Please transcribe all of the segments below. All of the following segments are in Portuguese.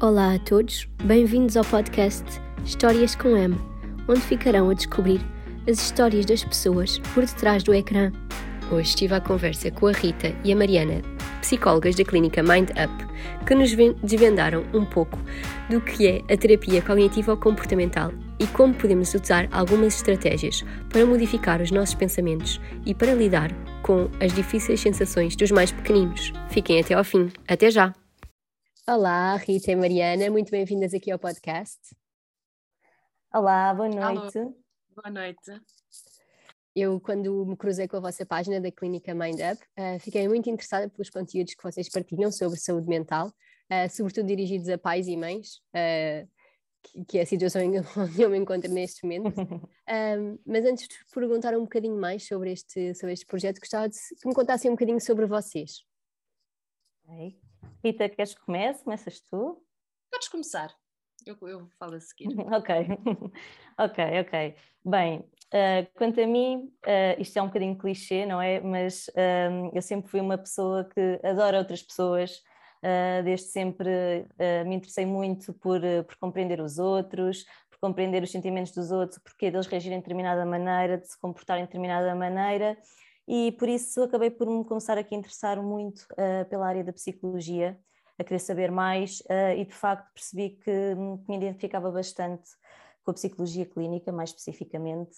Olá a todos, bem-vindos ao podcast Histórias com M, onde ficarão a descobrir as histórias das pessoas por detrás do ecrã. Hoje estive à conversa com a Rita e a Mariana, psicólogas da clínica Mind Up, que nos desvendaram um pouco do que é a terapia cognitivo-comportamental e como podemos usar algumas estratégias para modificar os nossos pensamentos e para lidar com as difíceis sensações dos mais pequeninos. Fiquem até ao fim. Até já! Olá, Rita e Mariana, muito bem-vindas aqui ao podcast. Olá, boa noite. Alô. Boa noite. Eu, quando me cruzei com a vossa página da Clínica Mind Up, uh, fiquei muito interessada pelos conteúdos que vocês partilham sobre saúde mental, uh, sobretudo dirigidos a pais e mães, uh, que, que, é a situação onde eu me encontro neste momento. um, mas antes de perguntar um bocadinho mais sobre este, sobre este projeto, gostava de que me contassem um bocadinho sobre vocês. Okay. Rita, queres que comece? Começas tu? Podes começar. Eu, eu falo a seguir. ok, ok, ok. Bem, uh, quanto a mim, uh, isto é um bocadinho clichê, não é? Mas uh, eu sempre fui uma pessoa que adora outras pessoas, desde sempre me interessei muito por, por compreender os outros, por compreender os sentimentos dos outros, porque deles reagirem de determinada maneira, de se comportarem de determinada maneira e por isso acabei por me começar aqui a interessar muito uh, pela área da psicologia, a querer saber mais uh, e de facto percebi que me identificava bastante com a psicologia clínica, mais especificamente.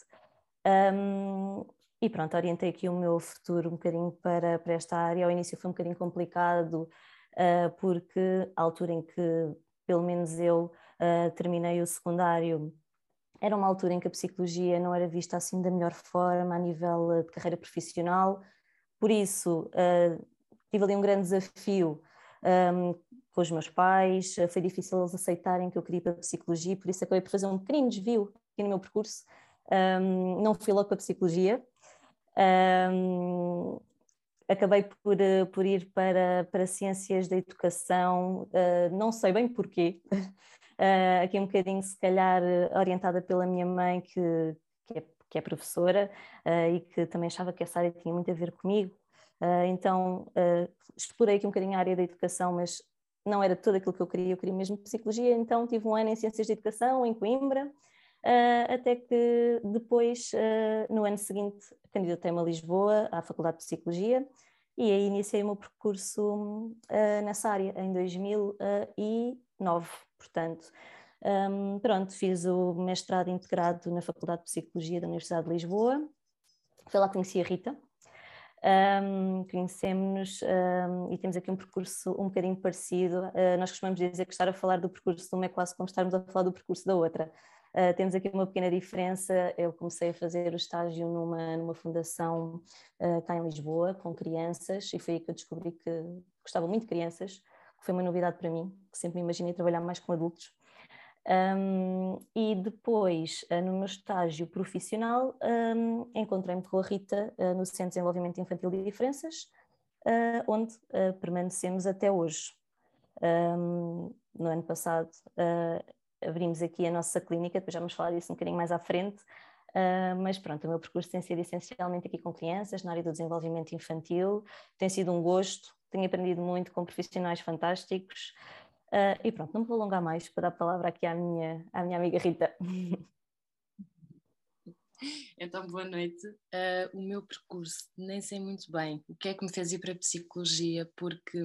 Um, e pronto, orientei aqui o meu futuro um bocadinho para, para esta área. Ao início foi um bocadinho complicado, uh, porque a altura em que, pelo menos eu, terminei o secundário, era uma altura em que a psicologia não era vista assim da melhor forma a nível eh, de carreira profissional, por isso uh, tive ali um grande desafio um, ehm, com os meus pais, uh, foi difícil eles aceitarem que eu queria ir para a psicologia, por isso acabei por fazer um pequeno desvio aqui no meu percurso, um, ehm, não fui logo para a psicologia, um, ehm, acabei por, por ir para, para ciências da educação, uh, não sei bem porquê, uh, aqui um bocadinho, se calhar, orientada pela minha mãe, que, que, é, que é, professora uh, e que também achava que essa área tinha muito a ver comigo. Uh, então, explorei aqui um bocadinho a área da educação, mas não era tudo aquilo que eu queria, eu queria mesmo psicologia, então tive um ano em Ciências de Educação, em Coimbra, até que depois, no ano seguinte, candidatei-me a Lisboa, à Faculdade de Psicologia, e aí iniciei o meu percurso nessa área, em 2009 portanto. Um, pronto, fiz o mestrado integrado na Faculdade de Psicologia da Universidade de Lisboa. Foi lá que conheci a Rita. Um, Conhecemos-nos um, e temos aqui um percurso um bocadinho parecido. Uh, nós costumamos dizer que estar a falar do percurso de uma é quase como estarmos a falar do percurso da outra. Uh, temos aqui uma pequena diferença. Eu comecei a fazer o estágio numa, numa fundação uh, cá em Lisboa, com crianças, e foi aí que eu descobri que gostava muito de crianças foi uma novidade para mim, que sempre me imaginei trabalhar mais com adultos. Um, e depois, uh, no meu estágio profissional, um, encontrei-me com a Rita uh, no Centro de Desenvolvimento Infantil de Diferenças, uh, onde permanecemos até hoje. Um, no ano passado abrimos aqui a nossa clínica, depois já vamos falar disso um bocadinho mais à frente, mas pronto, o meu percurso tem sido essencialmente aqui com crianças, na área do desenvolvimento infantil, tem sido um gosto, tenho aprendido muito com profissionais fantásticos. Uh, e pronto, não me vou alongar mais para dar a palavra aqui à minha, à minha amiga Rita. Então, boa noite. Uh, o meu percurso, nem sei muito bem o que é que me fez ir para a psicologia, porque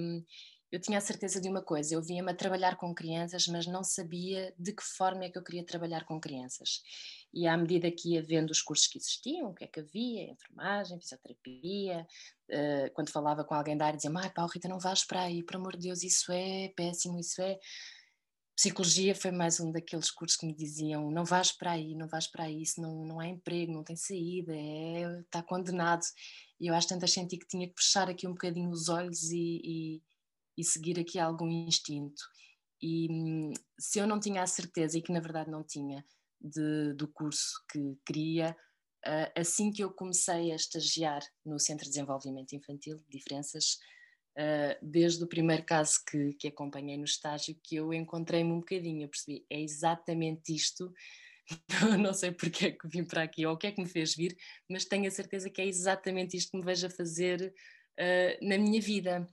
eu tinha a certeza de uma coisa: eu vinha-me a trabalhar com crianças, mas não sabia de que forma é que eu queria trabalhar com crianças. E à medida que ia vendo os cursos que existiam, o que é que havia, enfermagem, fisioterapia, uh, quando falava com alguém da área, dizia: Ai, pá, Rita, não vais para aí, por amor de Deus, isso é péssimo, isso é. Psicologia foi mais um daqueles cursos que me diziam: não vais para aí, não vais para aí, isso não, não há emprego, não tem saída, é, está condenado. E eu acho tanto senti que tinha que fechar aqui um bocadinho os olhos e, e e seguir aqui algum instinto. E hum, se eu não tinha a certeza, e que na verdade não tinha, de, do curso que queria, uh, assim que eu comecei a estagiar no Centro de Desenvolvimento Infantil, diferenças, uh, desde o primeiro caso que, que acompanhei no estágio, que eu encontrei-me um bocadinho, eu percebi, é exatamente isto, não sei porque é que vim para aqui ou o que é que me fez vir, mas tenho a certeza que é exatamente isto que me vejo a fazer uh, na minha vida.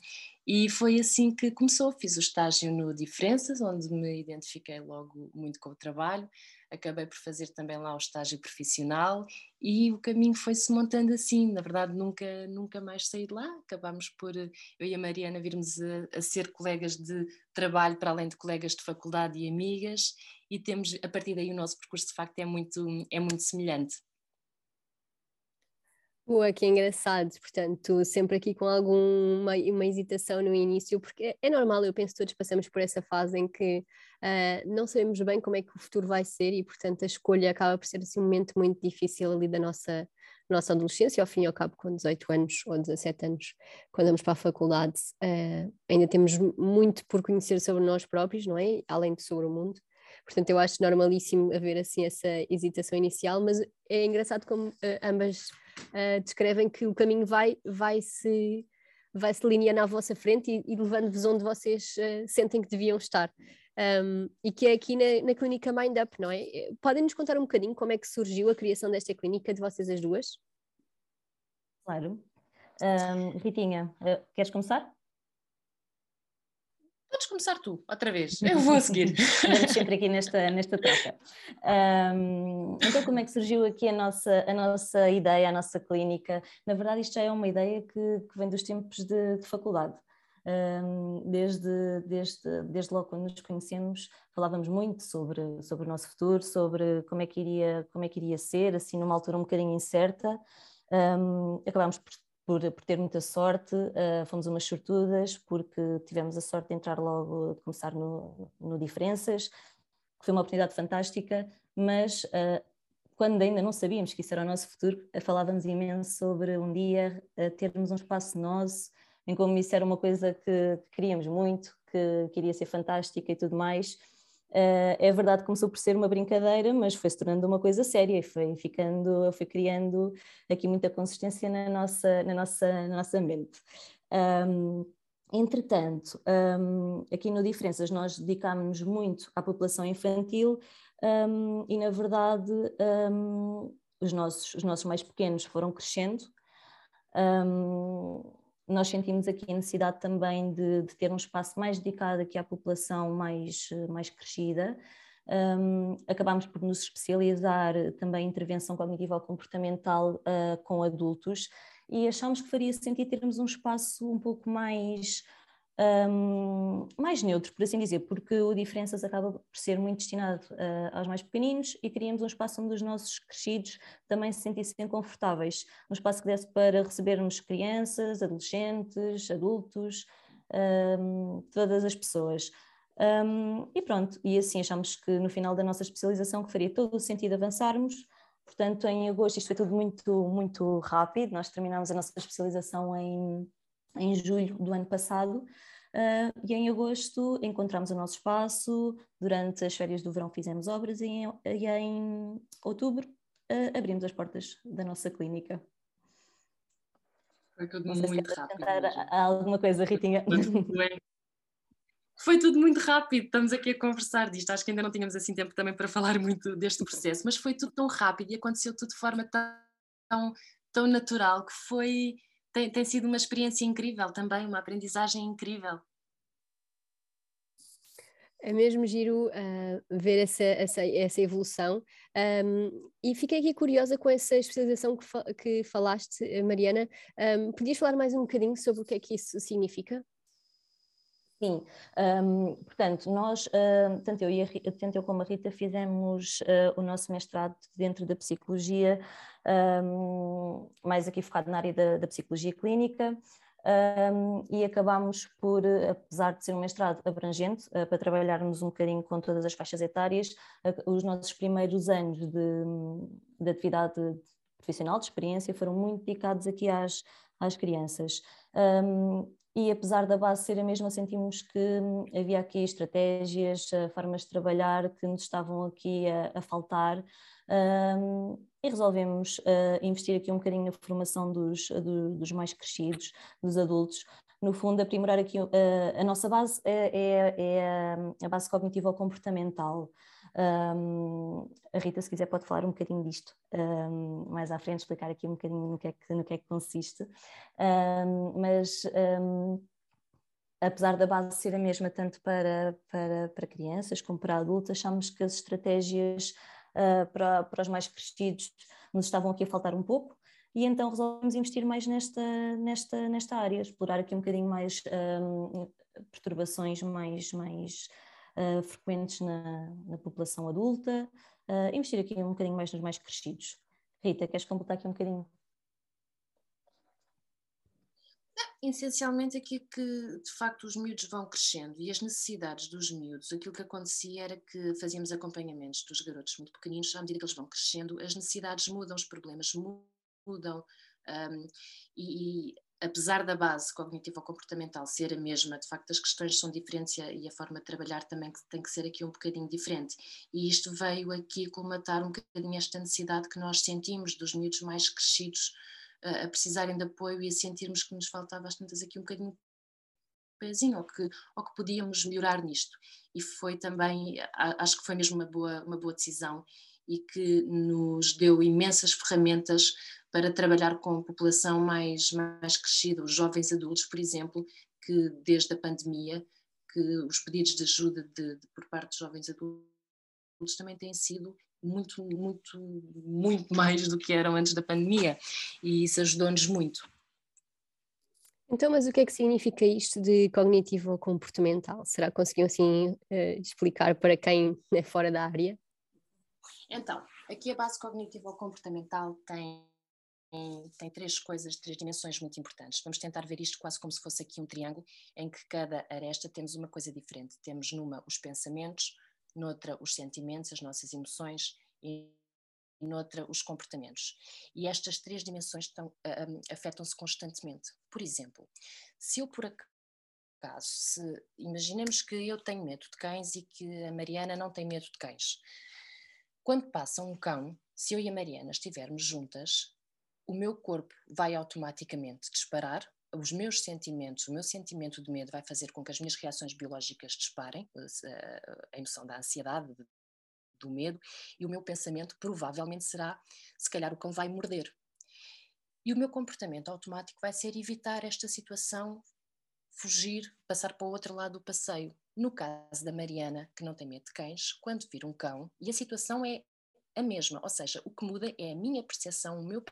E foi assim que começou. Fiz o estágio no Diferenças, onde me identifiquei logo muito com o trabalho. Acabei por fazer também lá o estágio profissional e o caminho foi-se montando assim. Na verdade, nunca, nunca mais saí de lá. Acabámos por, eu e a Mariana, virmos a, a ser colegas de trabalho, para além de colegas de faculdade e amigas, e temos, a partir daí, o nosso percurso de facto é muito, é muito semelhante. Boa, que engraçado, portanto, sempre aqui com alguma uma hesitação no início, porque é, é normal, eu penso que todos passamos por essa fase em que uh, não sabemos bem como é que o futuro vai ser e, portanto, a escolha acaba por ser assim, um momento muito difícil ali da nossa, nossa adolescência, ao fim e ao cabo, com 18 anos ou 17 anos, quando vamos para a faculdade, uh, ainda temos muito por conhecer sobre nós próprios, não é? Além de sobre o mundo. Portanto, eu acho normalíssimo haver assim essa hesitação inicial, mas é engraçado como uh, ambas uh, descrevem que o caminho vai, vai se vai se lineando à vossa frente e, e levando-vos onde vocês uh, sentem que deviam estar. Um, e que é aqui na, na clínica Mind Up, não é? Eh, podem nos contar um bocadinho como é que surgiu a criação desta clínica de vocês as duas? Claro. Um, Ritinha, queres começar? Podes começar tu, outra vez, eu vou a seguir. Vamos sempre aqui nesta, nesta troca. Um, então, como é que surgiu aqui a nossa, a nossa ideia, a nossa clínica? Na verdade, isto já é uma ideia que, que vem dos tempos de, de faculdade. Um, desde, desde, desde logo quando nos conhecemos, falávamos muito sobre, sobre o nosso futuro, sobre como é, que iria, como é que iria ser, assim, numa altura um bocadinho incerta. Um, acabámos por por, por ter muita sorte, uh, fomos umas sortudas, porque tivemos a sorte de entrar logo, de começar no, no Diferenças, que foi uma oportunidade fantástica, mas uh, quando ainda não sabíamos que isso era o nosso futuro, uh, falávamos imenso sobre um dia termos um espaço nosso, em como isso era uma coisa que, que queríamos muito, que, que iria ser fantástica e tudo mais. Uh, é verdade que começou por ser uma brincadeira, mas foi se tornando uma coisa séria e foi ficando, foi criando aqui muita consistência na nossa, na nossa, na nossa mente. Um, entretanto, um, aqui no Diferenças nós dedicámos-nos muito à população infantil um, e, na verdade, os, nossos, os nossos mais pequenos foram crescendo. Um, nós sentimos aqui a necessidade também de, de, ter um espaço mais dedicado aqui à população mais, mais crescida. Um, acabámos por nos especializar também em intervenção cognitiva comportamental uh, com adultos e achámos que faria sentido termos um espaço um pouco mais um, mais neutro, por assim dizer, porque o Diferenças acaba por ser muito destinado uh, aos mais pequeninos e queríamos um espaço onde os nossos crescidos também se sentissem confortáveis, um espaço que desse para recebermos crianças, adolescentes, adultos, um, todas as pessoas. Um, e pronto, e assim achamos que no final da nossa especialização que faria todo o sentido avançarmos, portanto em agosto isto foi tudo muito, muito rápido, nós terminámos a nossa especialização em, em julho do ano passado Uh, e em agosto encontramos o nosso espaço, durante as férias do verão fizemos obras e em, e em outubro uh, abrimos as portas da nossa clínica. Foi tudo muito rápido. alguma coisa, Ritinha? Foi tudo muito rápido, estamos aqui a conversar disto. Acho que ainda não tínhamos assim tempo também para falar muito deste processo, mas foi tudo tão rápido e aconteceu tudo de forma tão, tão natural que foi tem, tem sido uma experiência incrível também, uma aprendizagem incrível. É mesmo giro uh, ver essa, essa, essa evolução um, e fiquei aqui curiosa com essa especialização que, fa que falaste, Mariana. Um, podias falar mais um bocadinho sobre o que é que isso significa? Sim, um, portanto, nós, uh, tanto, eu e a, tanto eu como a Rita, fizemos uh, o nosso mestrado dentro da psicologia, um, mais aqui focado na área da, da psicologia clínica, um, e acabámos por, apesar de ser um mestrado abrangente, uh, para trabalharmos um bocadinho com todas as faixas etárias, uh, os nossos primeiros anos de, de, atividade profissional, de experiência, foram muito dedicados aqui às, às crianças. Um, e apesar da base ser a mesma, sentimos que hum, havia aqui estratégias, eh, formas de trabalhar que nos estavam aqui a, a faltar um, e resolvemos uh, investir aqui um bocadinho na formação dos, do, dos mais crescidos, dos adultos, no fundo, aprimorar aqui uh, a nossa base é, é, é, a base cognitivo-comportamental. Um, a Rita, se quiser, pode falar um bocadinho disto um, mais à frente, explicar aqui um bocadinho no que é que, no que, é que consiste. Um, mas apesar da base ser a mesma tanto para, para, para crianças como para adultos, achamos que as estratégias para, para os mais crescidos nos estavam aqui a faltar um pouco e então resolvemos investir mais nesta, nesta, nesta área, explorar aqui um bocadinho mais um, perturbações mais, mais uh, frequentes na, na, população adulta, uh, investir aqui um bocadinho mais nos mais crescidos. Rita, queres completar aqui um bocadinho? Essencialmente aqui que de facto os miúdos vão crescendo e as necessidades dos miúdos, aquilo que acontecia era que fazíamos acompanhamentos dos garotos muito pequeninos, à medida que eles vão crescendo, as necessidades mudam, os problemas mudam um, e, e, apesar da base cognitivo-comportamental ser a mesma, de facto as questões são diferentes e a forma de trabalhar também tem que ser aqui um bocadinho diferente. E isto veio aqui colmatar um bocadinho esta necessidade que nós sentimos dos miúdos mais crescidos a precisarem de apoio e a sentirmos que nos faltava às tantas aqui um bocadinho pezinho ou que, ou que podíamos melhorar nisto. E foi também, acho que foi mesmo uma boa, uma boa decisão e que nos deu imensas ferramentas para trabalhar com a população mais, mais crescida, os jovens adultos, por exemplo, que desde a pandemia, que os pedidos de ajuda de, de, por parte dos jovens adultos também têm sido muito, muito, muito mais do que eram antes da pandemia e isso ajudou-nos muito. Então, mas o que é que significa isto de cognitivo comportamental? Será que conseguiam assim uh, explicar para quem é fora da área? Então, aqui a base cognitivo comportamental tem tem três coisas, três dimensões muito importantes. Vamos tentar ver isto quase como se fosse aqui um triângulo, em que cada aresta temos uma coisa diferente. Temos numa os pensamentos, noutra os sentimentos, as nossas emoções e noutra os comportamentos. E estas três dimensões estão, uh, afetam-se constantemente. Por exemplo, se eu por acaso, se, imaginemos que eu tenho medo de cães e que a Mariana não tem medo de cães. Quando passa um cão, se eu e a Mariana estivermos juntas, o meu corpo vai automaticamente disparar os meus sentimentos, o meu sentimento de medo vai fazer com que as minhas reações biológicas disparem, eh, a emoção da ansiedade, do medo, e o meu pensamento provavelmente será: se calhar o cão vai morder. E o meu comportamento automático vai ser evitar esta situação, fugir, passar para o outro lado do passeio. No caso da Mariana, que não tem medo de cães, quando vir um cão, e a situação é a mesma, ou seja, o que muda é a minha percepção, o meu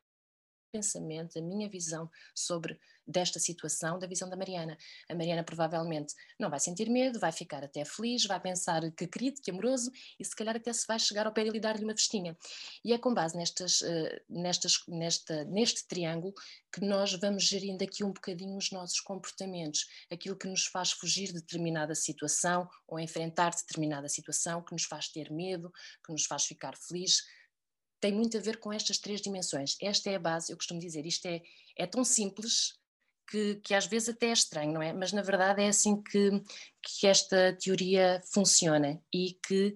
pensamento, a minha visão sobre desta situação da visão da Mariana. A Mariana provavelmente não vai sentir medo, vai ficar até feliz, vai pensar que querido, que amoroso e se calhar até se vai chegar ao pé dele e dar-lhe uma festinha. E é com base nestas, uh, nestas, nesta, neste triângulo que nós vamos gerindo aqui um bocadinho os nossos comportamentos, aquilo que nos faz fugir de determinada situação ou enfrentar determinada situação, que nos faz ter medo, que nos faz ficar feliz, tem muito a ver com estas três dimensões. Esta é a base, eu costumo dizer, isto é, é tão simples que, que, às vezes até é estranho, não é? Mas na verdade é assim que, que esta teoria funciona e que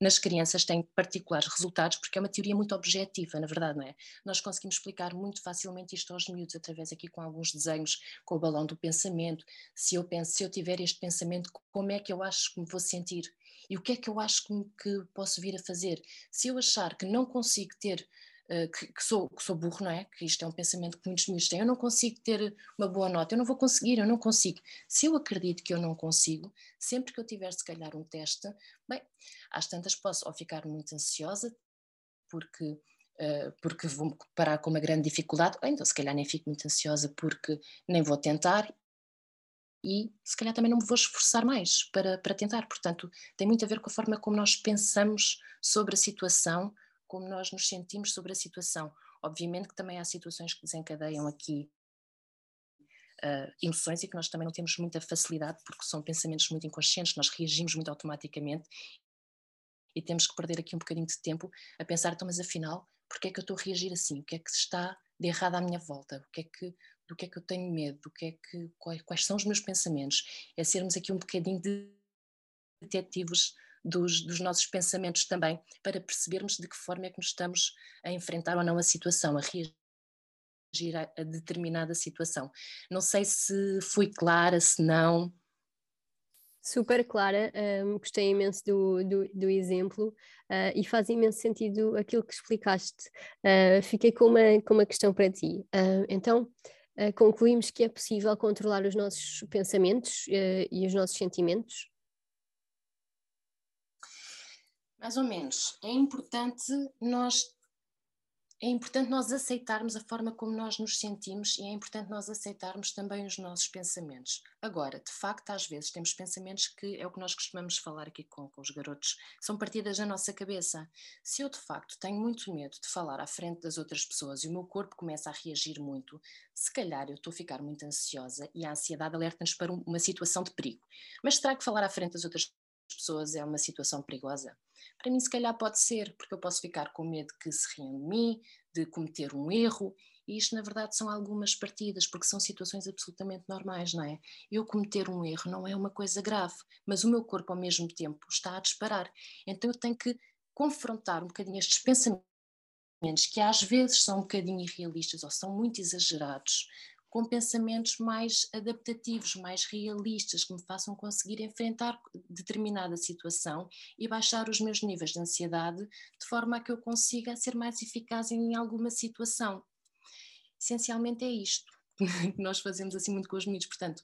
nas crianças tem particulares resultados, porque é uma teoria muito objetiva, na verdade, não é? Nós conseguimos explicar muito facilmente isto aos miúdos, através aqui com alguns desenhos, com o balão do pensamento. Se eu penso, se eu tiver este pensamento, como é que eu acho que me vou sentir? E o que é que eu acho que, que posso vir a fazer? Se eu achar que não consigo ter que, que, sou, que sou burro, não é? Que isto é um pensamento que muitos miúdos têm. Eu não consigo ter uma boa nota, eu não vou conseguir, eu não consigo. Se eu acredito que eu não consigo, sempre que eu tiver, se calhar, um teste, bem, às tantas posso ou ficar muito ansiosa, porque. Uh, porque vou parar com uma grande dificuldade, ou então se calhar nem fico muito ansiosa porque nem vou tentar e se calhar também não me vou esforçar mais para, para tentar. Portanto, tem muito a ver com a forma como nós pensamos sobre a situação, como nós nos sentimos sobre a situação. Obviamente que também há situações que desencadeiam aqui uh, emoções e que nós também não temos muita facilidade porque são pensamentos muito inconscientes, nós reagimos muito automaticamente e temos que perder aqui um bocadinho de tempo a pensar, então, mas afinal, porque é que eu estou a reagir assim? O que é que está de errado à minha volta? O que é que, do que é que eu tenho medo? Do que é que, quais, quais são os meus pensamentos? É sermos aqui um bocadinho de detetives dos, dos, nossos pensamentos também, para percebermos de que forma é que nos estamos a enfrentar ou não a situação, a reagir a determinada situação. Não sei se fui clara, se não. Super clara, um, gostei imenso do, do, do exemplo uh, e faz imenso sentido aquilo que explicaste. Uh, fiquei com uma, com uma questão para ti. Uh, então, concluímos que é possível controlar os nossos pensamentos e os nossos sentimentos? Mais ou menos. É importante nós é importante nós aceitarmos a forma como nós nos sentimos e é importante nós aceitarmos também os nossos pensamentos. Agora, de facto, às vezes temos pensamentos que é o que nós costumamos falar aqui com, com os garotos, são partidas da nossa cabeça. Se eu de facto tenho muito medo de falar à frente das outras pessoas e o meu corpo começa a reagir muito, se calhar eu estou a ficar muito ansiosa e a ansiedade alerta-nos para uma situação de perigo. Mas será que falar à frente das outras pessoas é uma situação perigosa? Para mim, se calhar pode ser, porque eu posso ficar com medo que se riam de mim, de cometer um erro, e isto, na verdade, são algumas partidas, porque são situações absolutamente normais, não é? Eu cometer um erro não é uma coisa grave, mas o meu corpo, ao mesmo tempo, está a disparar. Então, eu tenho que confrontar um bocadinho estes pensamentos que às vezes são um bocadinho irrealistas ou são muito exagerados, com pensamentos mais adaptativos, mais realistas, que me façam conseguir enfrentar determinada situação e baixar os meus níveis de ansiedade, de forma a que eu consiga ser mais eficaz em alguma situação. Essencialmente é isto que nós fazemos assim muito com os miúdos, portanto,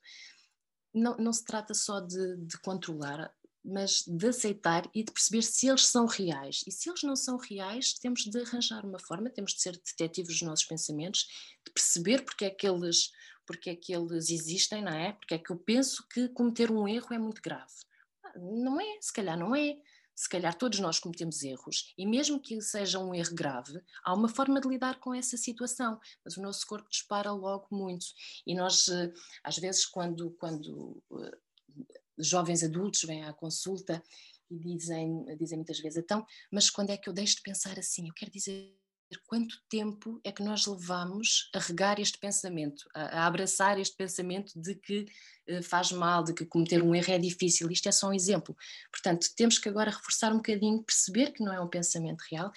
não, não se trata só de, de controlar, mas de aceitar e de perceber se eles são reais. E se eles não são reais, temos de arranjar uma forma, temos de ser detetives dos nossos pensamentos, de perceber porque é que eles, porque é que eles existem, não é? Porque é que eu penso que cometer um erro é muito grave. Não é, se calhar não é. Se calhar todos nós cometemos erros, e mesmo que seja um erro grave, há uma forma de lidar com essa situação, mas o nosso corpo dispara logo muito. E nós, eh, às vezes, quando, quando eh, jovens adultos vêm à consulta e dizem, dizem muitas vezes, então, mas quando é que eu deixo de pensar assim? Eu quero dizer, quanto tempo é que nós levamos a regar este pensamento, a, a abraçar este pensamento de que uh, faz mal, de que cometer um erro é difícil? Isto é só um exemplo. Portanto, temos que agora reforçar um bocadinho, perceber que não é um pensamento real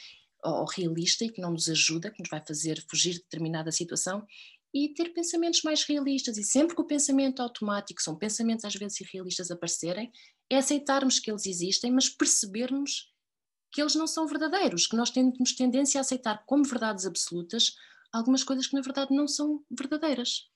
ou, ou realista e que não nos ajuda, que nos vai fazer fugir de determinada situação e ter pensamentos mais realistas. E sempre que o pensamento automático, são pensamentos às vezes irrealistas aparecerem, é aceitarmos que eles existem, mas percebermos que eles não são verdadeiros, que nós temos tendência a aceitar como verdades absolutas algumas coisas que na verdade não são verdadeiras.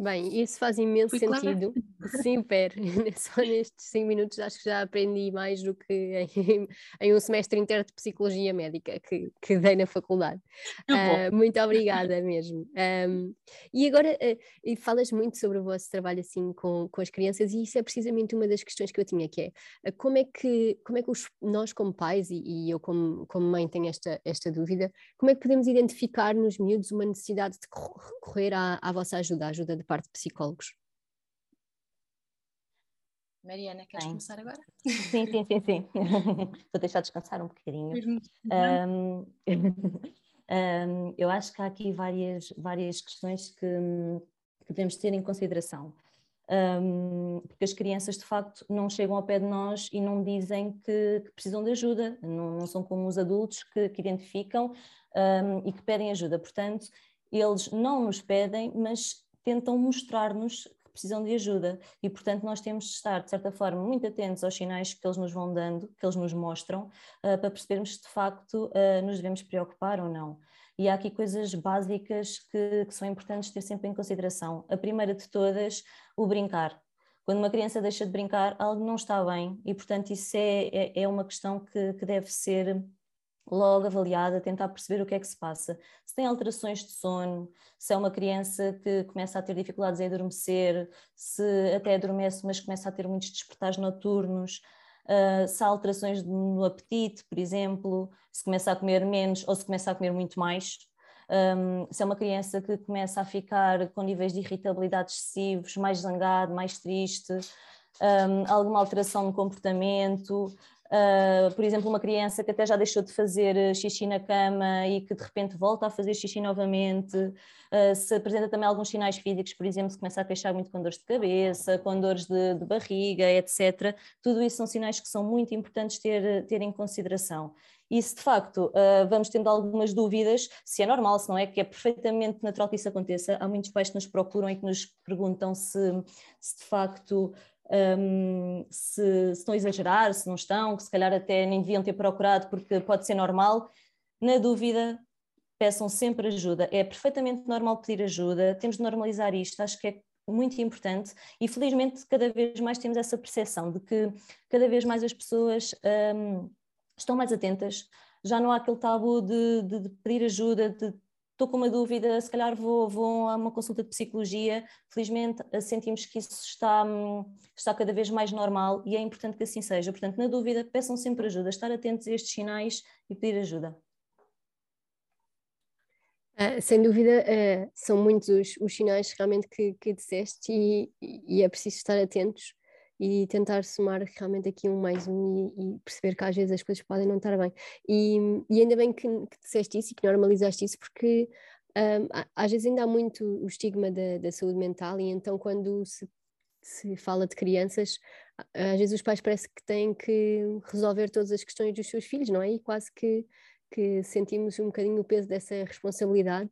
Bem, isso faz imenso Fui sentido. Clara? Sim, Per, só nestes 5 minutos acho que já aprendi mais do que em, em, um semestre inteiro de Psicologia Médica que, que dei na faculdade. Uh, muito obrigada mesmo. Um, e agora, uh, falas muito sobre o vosso trabalho assim com, com as crianças e isso é precisamente uma das questões que eu tinha, que é uh, como é que, como é que os, nós como pais, e, e, eu como, como mãe tenho esta, esta dúvida, como é que podemos identificar nos miúdos uma necessidade de recorrer à, à vossa ajuda, à ajuda de parte de psicólogos. Mariana, queres Bem. começar agora? Sim, sim, sim, sim. Vou deixar descansar um bocadinho. Um, um, eu acho que há aqui várias, várias questões que, que devemos ter em consideração. Um, porque as crianças de facto não chegam ao pé de nós e não dizem que, que precisam de ajuda, não, não, são como os adultos que, que identificam um, e que pedem ajuda. Portanto, eles não nos pedem, mas tentam mostrar-nos que precisam de ajuda e, portanto, nós temos de estar, de certa forma, muito atentos aos sinais que eles nos vão dando, que eles nos mostram, uh, para percebermos se de facto uh, nos devemos preocupar ou não. E há aqui coisas básicas que, que são importantes ter sempre em consideração. A primeira de todas, o brincar. Quando uma criança deixa de brincar, algo não está bem e, portanto, isso é, é, é uma questão que, que deve ser logo avaliada, tentar perceber o que é que se passa. Se tem alterações de sono, se é uma criança que começa a ter dificuldades em adormecer, se até adormece, mas começa a ter muitos despertares noturnos, uh, se há alterações no apetite, por exemplo, se começa a comer menos ou se começa a comer muito mais. Um, se é uma criança que começa a ficar com níveis de irritabilidade excessivos, mais zangado, mais triste, um, alguma alteração no comportamento, Uh, por exemplo, uma criança que até já deixou de fazer eh, xixi na cama e que de repente volta a fazer xixi novamente, uh, se apresenta também alguns sinais físicos, por exemplo, se começa a queixar muito com dores de cabeça, com dores de, de barriga, etc. Tudo isso são sinais que são muito importantes ter, ter em consideração. E se de facto vamos tendo algumas dúvidas, se é normal, se não é, que é perfeitamente natural que isso aconteça, há muitos pais que nos procuram e que nos perguntam se, se de facto um, se, se, estão a exagerar, se não estão, que se calhar até nem deviam ter procurado porque pode ser normal. Na dúvida, peçam sempre ajuda. É perfeitamente normal pedir ajuda, temos de normalizar isto, acho que é muito importante e felizmente cada vez mais temos essa percepção de que cada vez mais as pessoas um, estão mais atentas, já não há aquele tabu de, de, de pedir ajuda, de estou com uma dúvida, se calhar vou, vou a uma consulta de psicologia. Felizmente eh, sentimos que isso está, hum, está cada vez mais normal e é importante que assim seja. Portanto, na dúvida, peçam sempre ajuda, estar atentos a estes sinais e pedir ajuda. Uh, sem dúvida, uh, são muitos os, os, sinais realmente que, que disseste e, e, é preciso estar atentos e tentar somar realmente aqui um mais um e, e, perceber que às vezes as coisas podem não estar bem. E, e ainda bem que, que disseste isso e que normalizaste isso, porque um, às vezes ainda há muito o estigma da, da saúde mental, e então quando se, se fala de crianças, às vezes os pais parece que têm que resolver todas as questões dos seus filhos, não é? E quase que, que sentimos um bocadinho o peso dessa responsabilidade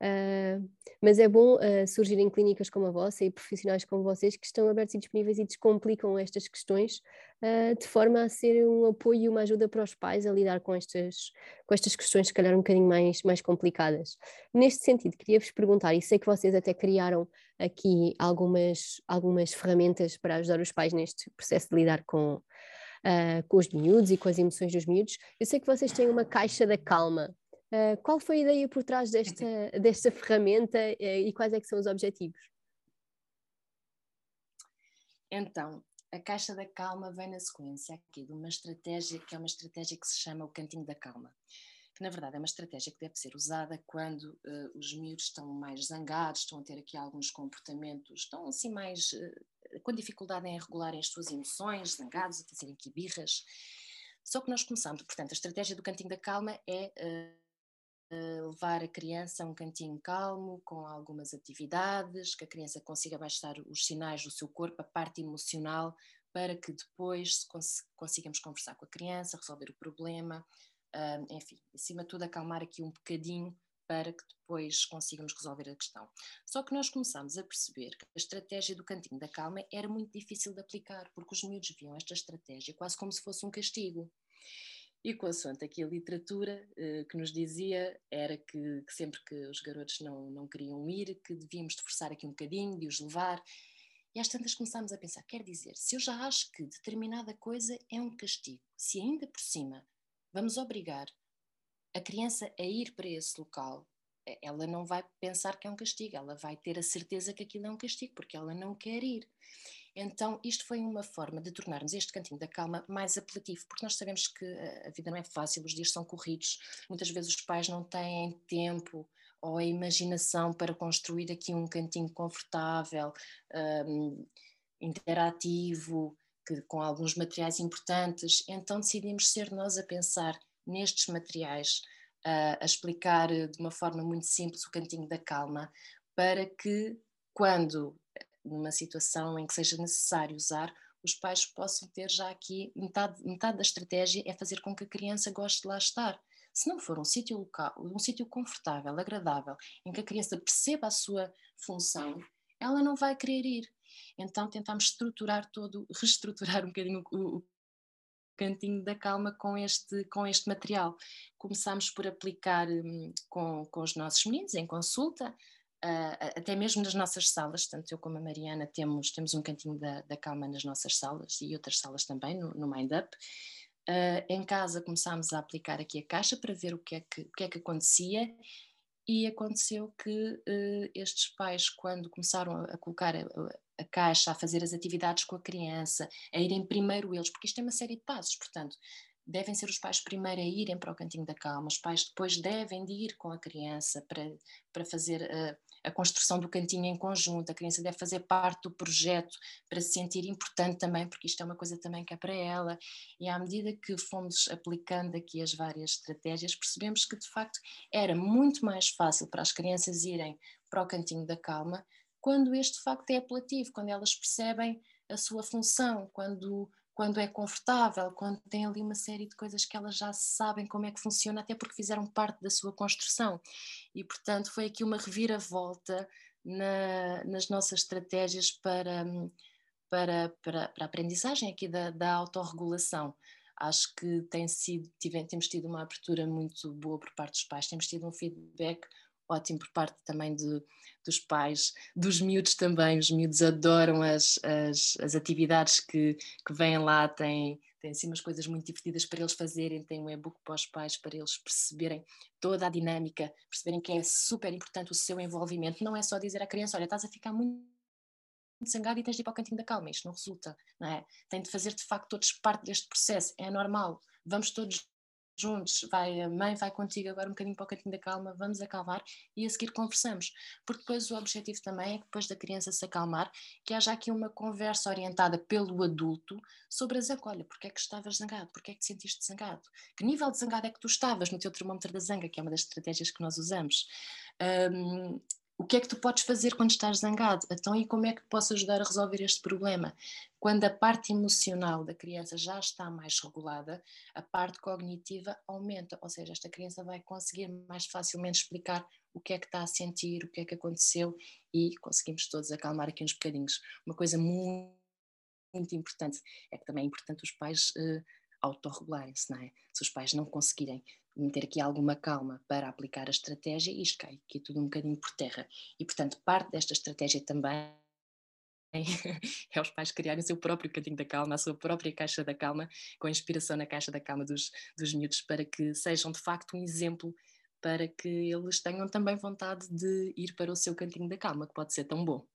Uh, mas é bom uh, surgirem clínicas como a vossa e profissionais como vocês que estão abertos e disponíveis e descomplicam estas questões uh, de forma a ser um apoio e uma ajuda para os pais a lidar com estas, com estas questões, se calhar um bocadinho mais, mais complicadas. Neste sentido, queria-vos perguntar, e sei que vocês até criaram aqui algumas, algumas ferramentas para ajudar os pais neste processo de lidar com, com os miúdos e com as emoções dos miúdos. Eu sei que vocês têm uma caixa da calma Uh, qual foi a ideia por trás desta, desta ferramenta uh, e quais é que são os objetivos? Então, a Caixa da Calma vem na sequência aqui de uma estratégia que é uma estratégia que se chama o Cantinho da Calma, que na verdade é uma estratégia que deve ser usada quando uh, os miúdos estão mais zangados, estão a ter aqui alguns comportamentos, estão assim mais com dificuldade em regularem as suas emoções, zangados, a fazerem aqui birras. Só que nós começamos, portanto, a estratégia do Cantinho da Calma é levar a criança a um cantinho calmo, com algumas atividades, que a criança consiga baixar os sinais do seu corpo, a parte emocional, para que depois cons consigamos conversar com a criança, resolver o problema, uh, enfim, acima de tudo acalmar aqui um bocadinho para que depois consigamos resolver a questão. Só que nós começamos a perceber que a estratégia do cantinho da calma era muito difícil de aplicar, porque os miúdos viam esta estratégia quase como se fosse um castigo. E com consoante aqui a literatura eh, que nos dizia era que, que, sempre que os garotos não, não queriam ir, que devíamos de forçar aqui um bocadinho, de os levar. E às tantas começámos a pensar, quer dizer, se eu já acho que determinada coisa é um castigo, se ainda por cima vamos obrigar a criança a ir para esse local, ela não vai pensar que é um castigo, ela vai ter a certeza que aquilo é um castigo, porque ela não quer ir. Então, isto foi uma forma de tornarmos este cantinho da calma mais apelativo, porque nós sabemos que eh, a vida não é fácil, os dias são corridos, muitas vezes os pais não têm tempo ou a imaginação para construir aqui um cantinho confortável, um, interativo, que, com alguns materiais importantes. Então, decidimos ser nós a pensar nestes materiais, uh, a explicar de uma forma muito simples o cantinho da calma, para que quando numa situação em que seja necessário usar, os pais possam ter já aqui metade, metade da estratégia é fazer com que a criança goste de lá estar. Se não for um sítio local, um sítio confortável, agradável, em que a criança perceba a sua função, ela não vai querer ir. Então tentamos estruturar todo, reestruturar um bocadinho o, o cantinho da calma com este, com este material. Começámos por aplicar hum, com, com os nossos meninos em consulta, Uh, até mesmo nas nossas salas, tanto eu como a Mariana temos, temos um cantinho da, da calma nas nossas salas e outras salas também no, no Mind Up. Uh, em casa começámos a aplicar aqui a caixa para ver o que é que, o que, é que acontecia e aconteceu que uh, estes pais, quando começaram a, a colocar a, a, caixa, a fazer as atividades com a criança, a irem primeiro eles, porque isto é uma série de passos, portanto, devem ser os pais primeiro a irem para o cantinho da calma, os pais depois devem de ir com a criança para, para fazer uh, a construção do cantinho em conjunto, a criança deve fazer parte do projeto para se sentir importante também, porque isto é uma coisa também que é para ela. E à medida que fomos aplicando aqui as várias estratégias, percebemos que de facto era muito mais fácil para as crianças irem para o cantinho da calma quando este facto é apelativo, quando elas percebem a sua função, quando quando é confortável, quando tem ali uma série de coisas que elas já sabem como é que funciona, até porque fizeram parte da sua construção. E, portanto, foi aqui uma reviravolta na, nas nossas estratégias para, para, para, para a aprendizagem aqui da, da autorregulação. Acho que tem sido, tive, temos tido uma abertura muito boa por parte dos pais, temos tido um feedback ótimo por parte também de, dos pais, dos miúdos também, os miúdos adoram as, as, as atividades que, que vêm lá, têm, têm assim umas coisas muito divertidas para eles fazerem, tem um e-book para os pais para eles perceberem toda a dinâmica, perceberem que é super importante o seu envolvimento, não é só dizer à criança, olha, estás a ficar muito zangado e tens de ir para o cantinho da calma, isto não resulta, não é? Tem de fazer de facto todos parte deste processo, é normal, vamos todos juntos, vai a mãe, vai contigo agora um bocadinho para o cantinho da calma, vamos acalmar e a seguir conversamos. Porque depois o objetivo também é que depois da criança se acalmar, que haja aqui uma conversa orientada pelo adulto sobre a zanga. Olha, porque é que estavas zangado? Porque é que te sentiste zangado? Que nível de zangado é que tu estavas no teu termómetro da zanga, que é uma das estratégias que nós usamos? Um, o que é que tu podes fazer quando estás zangado? Então, e como é que posso ajudar a resolver este problema? Quando a parte emocional da criança já está mais regulada, a parte cognitiva aumenta, ou seja, esta criança vai conseguir mais facilmente explicar o que é que está a sentir, o que é que aconteceu e conseguimos todos acalmar aqui uns bocadinhos. Uma coisa muito, muito importante é que também é importante os pais uh, autorregularem-se, não é? Se os pais não conseguirem meter aqui alguma calma para aplicar a estratégia, isto cai aqui tudo um bocadinho por terra. E, portanto, parte desta estratégia também é os pais criarem o seu próprio cantinho da calma, a sua própria caixa da calma, com a inspiração na caixa da calma dos, dos miúdos, para que sejam de facto um exemplo para que eles tenham também vontade de ir para o seu cantinho da calma, que pode ser tão bom.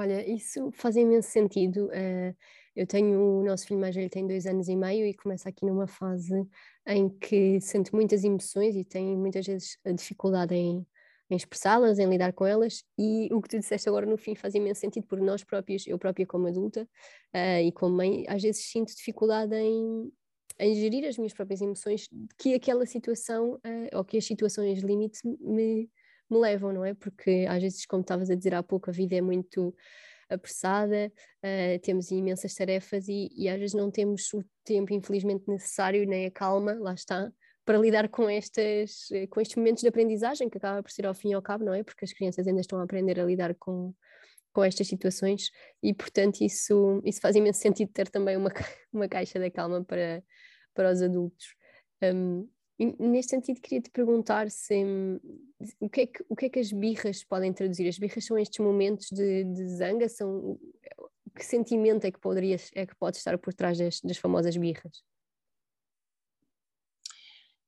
Olha, isso faz imenso sentido. Uh, eu tenho, o nosso filho mais velho tem dois anos e meio e começa aqui numa fase em que sente muitas emoções e tem muitas vezes a dificuldade em, em expressá-las, em lidar com elas, e o que tu disseste agora no fim faz imenso sentido, porque nós próprios, eu própria como adulta uh, e como mãe, às vezes sinto dificuldade em, em gerir as minhas próprias emoções que aquela situação, uh, ou que as situações limite me, me levam, não é? Porque às vezes, como estavas a dizer há pouco, a vida é muito apressada, uh, temos imensas tarefas e, e, às vezes não temos o tempo, infelizmente, necessário, nem a calma, lá está, para lidar com, estas, com estes momentos de aprendizagem, que acaba por ser ao fim e ao cabo, não é? Porque as crianças ainda estão a aprender a lidar com, com estas situações e, portanto, isso, isso faz imenso sentido ter também uma, uma caixa da calma para, para os adultos. Um, neste sentido, queria te perguntar se o que, é que, o que é que as birras podem traduzir? As birras são estes momentos de, de zanga? São, que sentimento é que, poderias, é que pode estar por trás das, das famosas birras?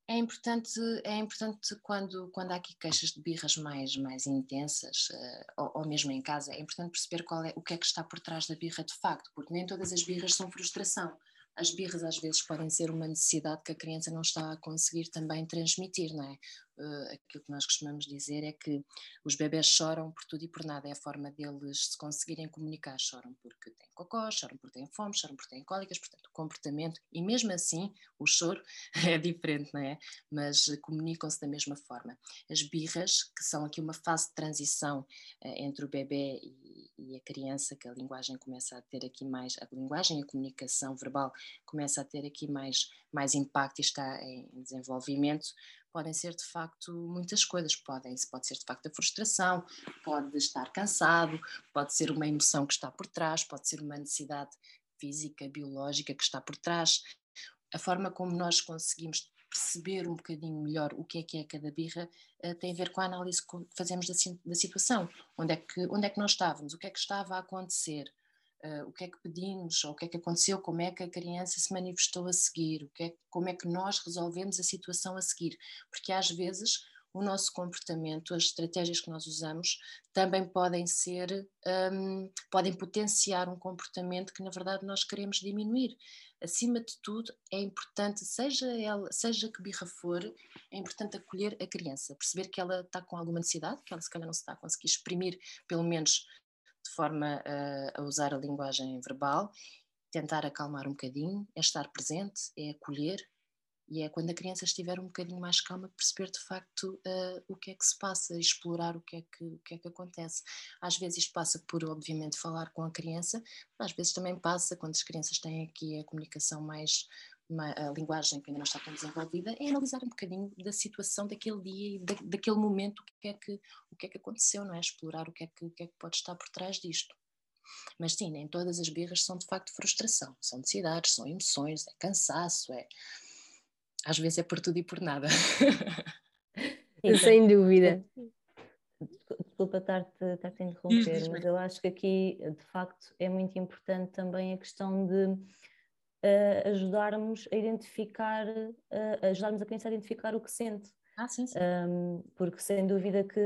É importante, é importante quando, quando há aqui queixas de birras mais, mais intensas, uh, ou, ou, mesmo em casa, é importante perceber qual é, o que é que está por trás da birra de facto, porque nem todas as birras são frustração as birras às vezes podem ser uma necessidade que a criança não está a conseguir também transmitir, não é? Uh, aquilo que nós costumamos dizer é que os bebés choram por tudo e por nada, é a forma deles se conseguirem comunicar. Choram porque têm cocó, choram porque têm fome, choram porque têm cólicas, portanto, o comportamento, e mesmo assim o choro é diferente, não é? Mas comunicam-se da mesma forma. As birras, que são aqui uma fase de transição uh, entre o bebê e, e a criança, que a linguagem começa a ter aqui mais, a linguagem e a comunicação verbal começa a ter aqui mais, mais impacto e está em desenvolvimento, podem ser de facto muitas coisas. Podem, pode ser de facto a frustração, pode estar cansado, pode ser uma emoção que está por trás, pode ser uma necessidade física, biológica que está por trás. A forma como nós conseguimos perceber um bocadinho melhor o que é que é cada birra uh, tem a ver com a análise que fazemos da, da situação. Onde é, que, onde é que nós estávamos? O que é que estava a acontecer? Uh, o que é que pedimos, o que é que aconteceu, como é que a criança se manifestou a seguir, o que é, como é que nós resolvemos a situação a seguir, porque às vezes o nosso comportamento, as estratégias que nós usamos, também podem ser, um, podem potenciar um comportamento que na verdade nós queremos diminuir. Acima de tudo, é importante, seja ela, seja que birra for, é importante acolher a criança, perceber que ela está com alguma necessidade, que ela se calhar não se está a conseguir exprimir, pelo menos forma a, a usar a linguagem verbal, tentar acalmar um bocadinho, é estar presente, é acolher E é quando a criança estiver um bocadinho mais calma perceber de facto uh, o que é que se passa, explorar o que, é que, o que é que acontece. Às vezes isto passa por, obviamente, falar com a criança, mas às vezes também passa quando as crianças têm aqui a comunicação mais, uma, a linguagem que ainda não está tão desenvolvida, é analisar um bocadinho da situação daquele dia e da, daquele momento, o que, é que, o que é que aconteceu, não é? Explorar o que é que, o que é que pode estar por trás disto. Mas sim, nem todas as birras são de facto frustração, são necessidades, são emoções, é cansaço, é às vezes é por tudo e por nada. Sem dúvida. Desculpa estar-te estar a interromper, mas eu acho que aqui, de facto, é muito importante também a questão de uh, ajudarmos a identificar, uh, ajudarmos a criança a identificar o que sente. Ah, sim, sim. Um, porque sem dúvida que,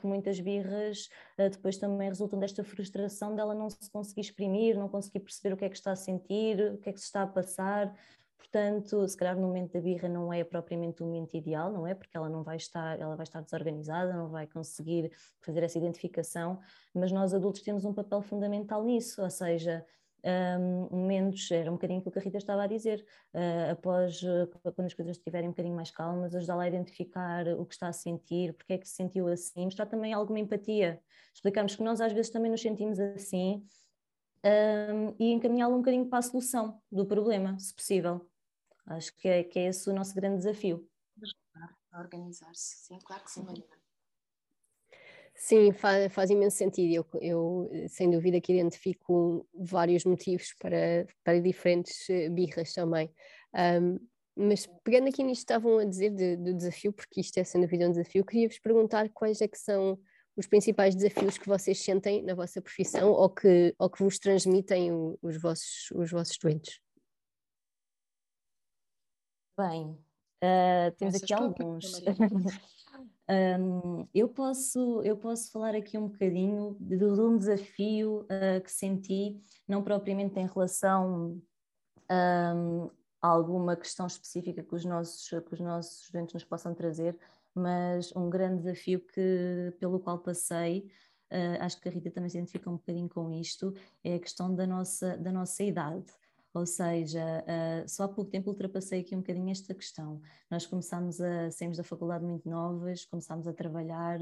que muitas birras uh, depois também resultam desta frustração dela não se conseguir exprimir, não conseguir perceber o que é que está a sentir, o que é que se está a passar, Portanto, se calhar no momento da birra não é propriamente o momento ideal, não é? Porque ela não vai estar, ela vai estar desorganizada, não vai conseguir fazer essa identificação, mas nós adultos temos um papel fundamental nisso, ou seja, um, momentos, era um bocadinho o que a Rita estava a dizer, uh, após, uh, quando as coisas estiverem um bocadinho mais calmas, ajudá-la a identificar o que está a sentir, porque é que se sentiu assim, mostrar também alguma empatia, explicarmos que nós às vezes também nos sentimos assim um, e encaminhá-lo um bocadinho para a solução do problema, se possível. Acho que é, que é esse o nosso grande desafio. Organizar-se, sim, claro que sim, Mariana. Sim, faz, faz imenso sentido. Eu, eu, sem dúvida, que identifico vários motivos para, para diferentes eh, birras também. Um, mas pegando aqui nisto que estavam a dizer de, do desafio, porque isto é sem dúvida um desafio, queria-vos perguntar quais é que são os principais desafios que vocês sentem na vossa profissão ou que, ou que vos transmitem os, vossos, os vossos doentes. Bem, uh, temos aqui alguns. um, eu, posso, eu posso falar aqui um bocadinho de, de um desafio uh, que senti, não propriamente em relação um, a alguma questão específica que os nossos, que os nossos estudantes nos possam trazer, mas um grande desafio que, pelo qual passei, uh, acho que a Rita também se identifica um bocadinho com isto, é a questão da nossa, da nossa idade. Ou seja, uh, só há pouco tempo ultrapassei aqui um bocadinho esta questão. Nós começámos a, saímos da faculdade muito novas, começámos a trabalhar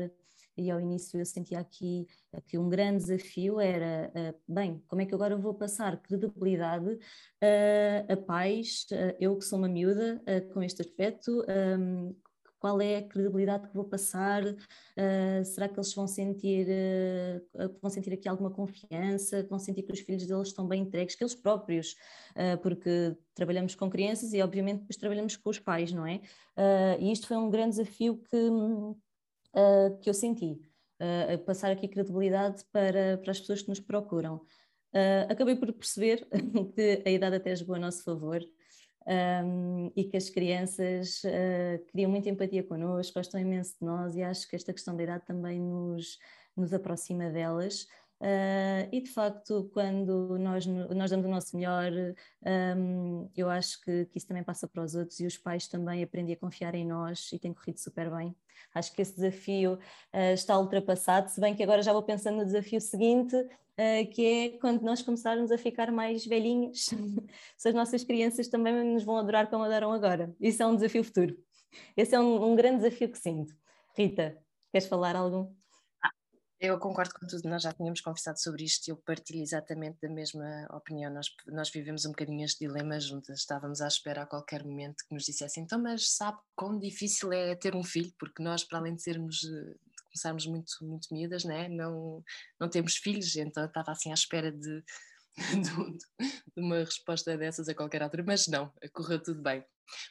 e ao início eu sentia aqui que um grande desafio era, uh, bem, como é que agora vou passar credibilidade uh, a pais, eu que sou uma miúda com este aspecto, um, qual é a credibilidade que vou passar, uh, será que eles vão sentir, uh, vão sentir aqui alguma confiança, vão sentir que os filhos deles estão bem entregues, que eles próprios, uh, porque trabalhamos com crianças e obviamente depois trabalhamos com os pais, não é? e isto foi um grande desafio que, que eu senti, passar aqui credibilidade para, para as pessoas que nos procuram. acabei por perceber que a idade até jogou a nosso favor, um, e que as crianças uh, criam muita empatia connosco, gostam imenso de nós e acho que esta questão da idade também nos, nos aproxima delas. Uh, e de facto, quando nós, nós damos o nosso melhor, um, eu acho que, que, isso também passa para os outros e os pais também aprendem a confiar em nós e tem corrido super bem. Acho que esse desafio uh, está ultrapassado, se bem que agora já vou pensando no desafio seguinte, que é quando nós começarmos a ficar mais velhinhas, se as nossas crianças também nos vão adorar como adoram agora. Isso é um desafio futuro. Esse é um, um grande desafio que sinto. Rita, queres falar algum? Eu concordo com tudo, nós já tínhamos conversado sobre isto e eu partilho exatamente da mesma opinião. Nós, nós vivemos um bocadinho este dilema juntas, estávamos à espera a qualquer momento que nos dissessem, então, mas sabe quão difícil é ter um filho? Porque nós, para além de sermos, começarmos muito, muito miúdas, né? não, não temos filhos, então estava assim à espera de, de uma resposta dessas a qualquer altura, mas não, correu tudo bem.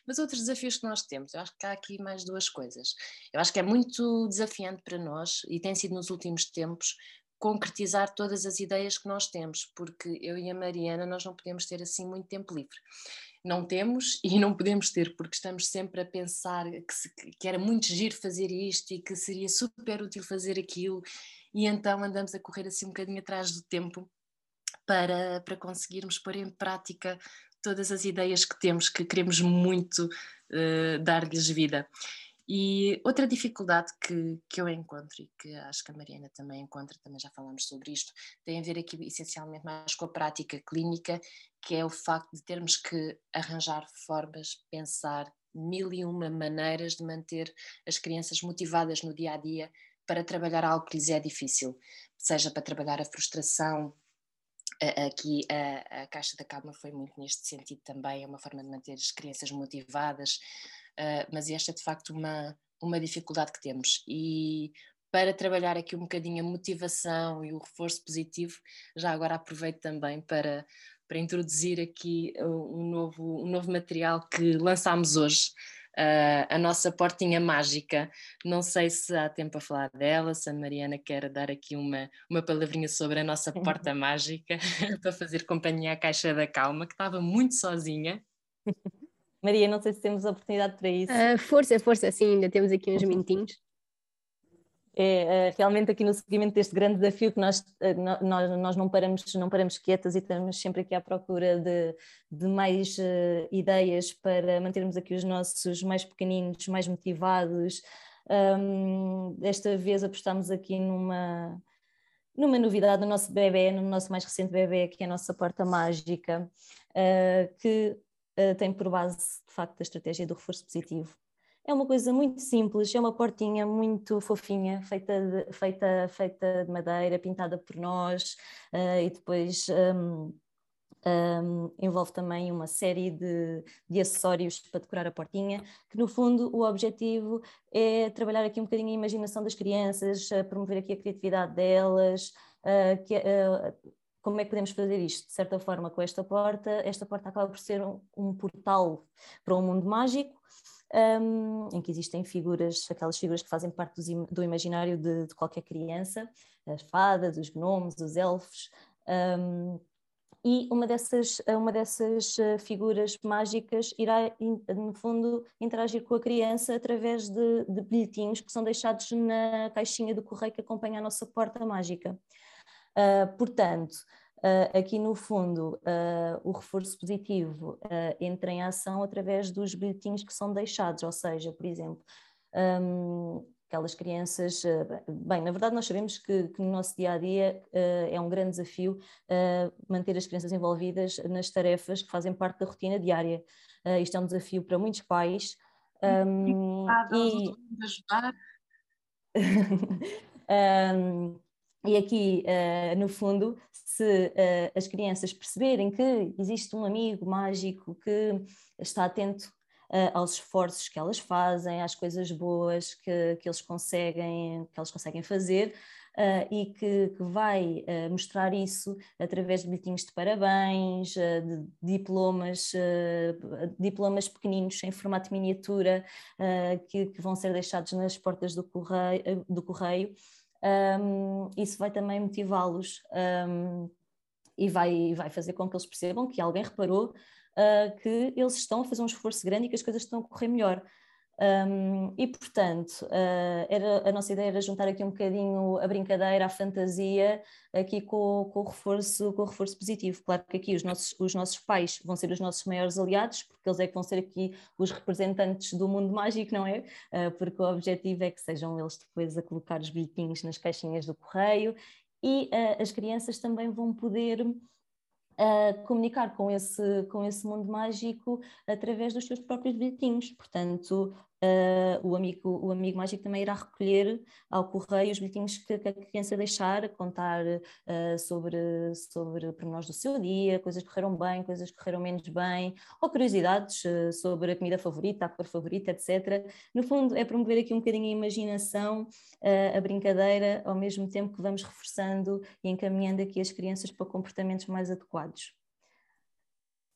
Mas outros desafios que nós temos, eu acho que há aqui mais duas coisas. Eu acho que é muito desafiante para nós, e tem sido nos últimos tempos, concretizar todas as ideias que nós temos, porque eu e a Mariana nós não podemos ter assim muito tempo livre. Não temos e não podemos ter, porque estamos sempre a pensar que, se, que era muito giro fazer isto e que seria super útil fazer aquilo, e então andamos a correr assim um bocadinho atrás do tempo para, para conseguirmos pôr em prática todas as ideias que temos, que queremos muito uh, dar-lhes vida. E outra dificuldade que, que eu encontro e que acho que a Mariana também encontra, também já falamos sobre isto, tem a ver aqui essencialmente mais com a prática clínica, que é o facto de termos que arranjar formas, pensar, mil e uma maneiras de manter as crianças motivadas no dia a dia para trabalhar algo que lhes é difícil, seja para trabalhar a frustração. Aqui a, a Caixa da Calma foi muito neste sentido também, é uma forma de manter as crianças motivadas, mas esta é de facto uma, uma dificuldade que temos. E para trabalhar aqui um bocadinho a motivação e o reforço positivo, já agora aproveito também para, para introduzir aqui um novo, um novo material que lançámos hoje, uh, a nossa portinha mágica. Não sei se há tempo a falar dela, se a Mariana quer dar aqui uma, uma palavrinha sobre a nossa porta mágica, para fazer companhia à Caixa da Calma, que estava muito sozinha. Maria, não sei se temos oportunidade para isso. Uh, força, força, sim, ainda temos aqui uns minutinhos é, é, realmente aqui no seguimento deste grande desafio que nós, eh, nós, nós não, paramos, não paramos quietas e estamos sempre aqui à procura de, de mais uh, ideias para mantermos aqui os nossos mais pequeninos, mais motivados. Um, desta vez apostamos aqui numa, numa novidade no nosso bebê, no nosso mais recente bebê, que é a nossa porta mágica, uh, que uh, tem por base, de facto, a estratégia do reforço positivo. É uma coisa muito simples, é uma portinha muito fofinha, feita de, feita, feita de madeira, pintada por nós, uh, e depois um, um, envolve também uma série de, de, acessórios para decorar a portinha, que no fundo o objetivo é trabalhar aqui um bocadinho a imaginação das crianças, uh, promover aqui a criatividade delas, uh, que, como é que podemos fazer isto? De certa forma, com esta porta, esta porta acaba por ser um, um portal para um mundo mágico, um, em que existem figuras, aquelas figuras que fazem parte do, do imaginário de, de, qualquer criança, as fadas, os gnomos, os elfos. Um, e uma dessas, uma dessas eh, figuras mágicas irá, no fundo, interagir com a criança através de, de bilhetinhos que são deixados na caixinha do correio que acompanha a nossa porta mágica. Uh, portanto, Uh, aqui no fundo, uh, o reforço positivo uh, entra em ação através dos bilhetinhos que são deixados, ou seja, por exemplo, um, aquelas crianças. bem, na verdade, nós sabemos que, que, no nosso dia a dia é um grande desafio manter as crianças envolvidas nas tarefas que fazem parte da rotina diária. isto é um desafio para muitos pais. Um, e... ajudar. um, E aqui, uh, no fundo, se uh, as crianças perceberem que existe um amigo mágico que está atento uh, aos esforços que elas fazem, às coisas boas que, que, eles, conseguem, que eles conseguem fazer, Uh, e que, que vai uh, mostrar isso através de bilhetinhos de parabéns, uh, de diplomas, diplomas pequeninos em formato miniatura que, que, vão ser deixados nas portas do correio, do correio um, isso vai também motivá-los um, e vai, vai fazer com que eles percebam que alguém reparou uh, que eles estão a fazer um esforço grande e que as coisas estão a correr melhor. Um, e portanto, uh, era, a nossa ideia era juntar aqui um bocadinho a brincadeira, a fantasia, aqui com, com, o, reforço, com o reforço positivo. Claro que aqui os nossos, os nossos pais vão ser os nossos maiores aliados, porque eles é que vão ser aqui os representantes do mundo mágico, não é? Uh, porque o objetivo é que sejam eles depois a colocar os bilhetinhos nas caixinhas do correio e uh, as crianças também vão poder comunicar com esse, com esse mundo mágico através dos seus próprios bilhetinhos. Portanto, Uh, o, amigo, o amigo mágico também irá recolher ao correio os bilhetinhos que, que a criança deixar, contar uh, sobre, sobre pormenores do seu dia, coisas que correram bem, coisas que correram menos bem, ou curiosidades uh, sobre a comida favorita, a cor favorita, etc. No fundo, é promover aqui um bocadinho a imaginação, a brincadeira, ao mesmo tempo que vamos reforçando e encaminhando aqui as crianças para comportamentos mais adequados.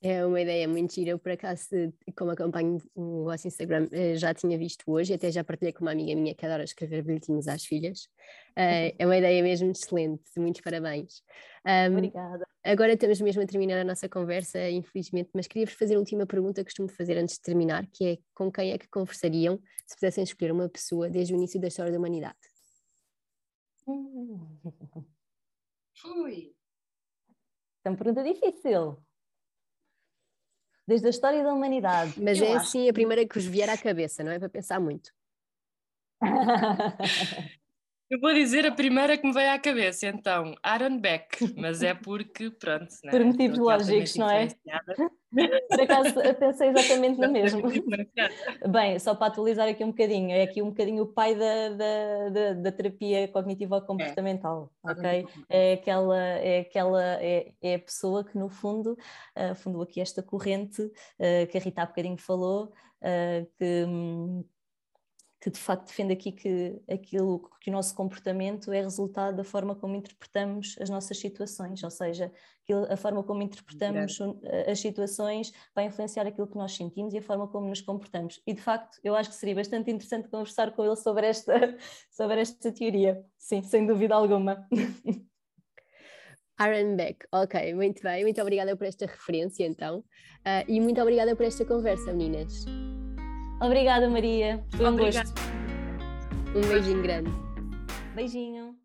É uma ideia muito gira. Eu, por acaso, como acompanho o vosso Instagram, eh, já tinha visto hoje, até já partilhei com uma amiga minha que adora escrever bilhetinhos às filhas. Eh, é uma ideia mesmo excelente, muitos parabéns. Obrigada. Agora estamos mesmo a terminar a nossa conversa, infelizmente, mas queria-vos fazer a última pergunta que costumo fazer antes de terminar, que é com quem é que conversariam se pudessem escolher uma pessoa desde o início da história da humanidade? Fui! É uma pergunta difícil desde a história da humanidade. Mas Eu é acho. assim a primeira que vos vier à cabeça, não é para pensar muito. Eu vou dizer a primeira que me veio à cabeça, então, Aaron Beck, mas é porque, pronto. Por motivos lógicos, não é? Por acaso pensei exatamente na mesma. Bem, só para atualizar aqui um bocadinho, é aqui um bocadinho o pai da, da, da, da terapia cognitivo-comportamental, é. ok? É aquela, é aquela, é, é a pessoa que no fundo uh, fundou aqui esta corrente uh, que a Rita há bocadinho falou, uh, que um, que de facto defende aqui que aquilo que o nosso comportamento é resultado da forma como interpretamos as nossas situações, ou seja, a forma como interpretamos as situações vai influenciar aquilo que nós sentimos e a forma como nos comportamos. E de facto, eu acho que seria bastante interessante conversar com ele sobre esta, sobre esta teoria, sim, sem dúvida alguma. Aaron Beck, ok, muito bem, muito obrigada por esta referência então, uh, e muito obrigada por esta conversa, meninas. Obrigada, Maria. Foi um gosto. Um beijinho grande. Beijinho.